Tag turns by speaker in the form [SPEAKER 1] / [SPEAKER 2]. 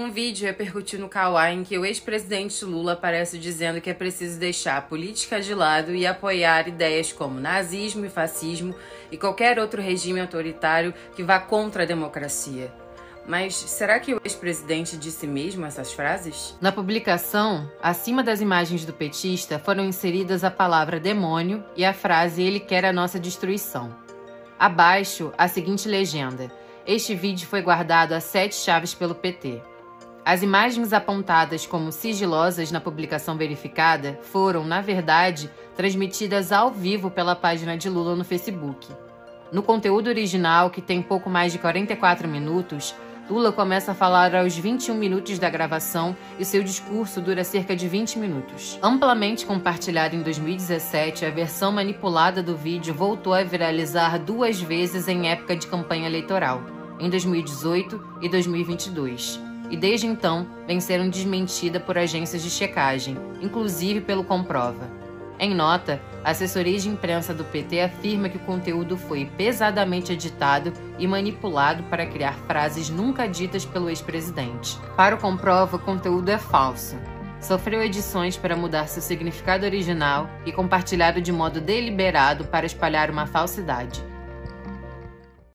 [SPEAKER 1] Um vídeo repercutiu no Kawaii em que o ex-presidente Lula aparece dizendo que é preciso deixar a política de lado e apoiar ideias como nazismo e fascismo e qualquer outro regime autoritário que vá contra a democracia. Mas será que o ex-presidente disse mesmo essas frases?
[SPEAKER 2] Na publicação, acima das imagens do petista, foram inseridas a palavra demônio e a frase ele quer a nossa destruição. Abaixo, a seguinte legenda: Este vídeo foi guardado a sete chaves pelo PT. As imagens apontadas como sigilosas na publicação verificada foram, na verdade, transmitidas ao vivo pela página de Lula no Facebook. No conteúdo original, que tem pouco mais de 44 minutos, Lula começa a falar aos 21 minutos da gravação e seu discurso dura cerca de 20 minutos. Amplamente compartilhada em 2017, a versão manipulada do vídeo voltou a viralizar duas vezes em época de campanha eleitoral, em 2018 e 2022 e desde então vem sendo desmentida por agências de checagem, inclusive pelo Comprova. Em nota, a assessoria de imprensa do PT afirma que o conteúdo foi pesadamente editado e manipulado para criar frases nunca ditas pelo ex-presidente. Para o Comprova, o conteúdo é falso. Sofreu edições para mudar seu significado original e compartilhado de modo deliberado para espalhar uma falsidade.